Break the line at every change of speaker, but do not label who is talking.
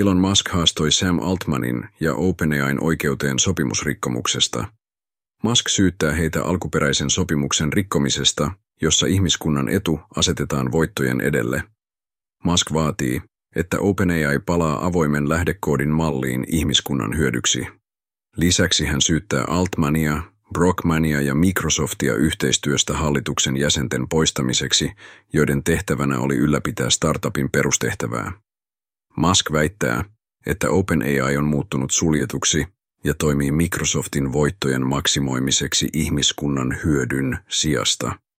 Elon Musk haastoi Sam Altmanin ja OpenAIn oikeuteen sopimusrikkomuksesta. Musk syyttää heitä alkuperäisen sopimuksen rikkomisesta, jossa ihmiskunnan etu asetetaan voittojen edelle. Musk vaatii, että OpenAI palaa avoimen lähdekoodin malliin ihmiskunnan hyödyksi. Lisäksi hän syyttää Altmania, Brockmania ja Microsoftia yhteistyöstä hallituksen jäsenten poistamiseksi, joiden tehtävänä oli ylläpitää startupin perustehtävää. Musk väittää, että OpenAI on muuttunut suljetuksi ja toimii Microsoftin voittojen maksimoimiseksi ihmiskunnan hyödyn sijasta.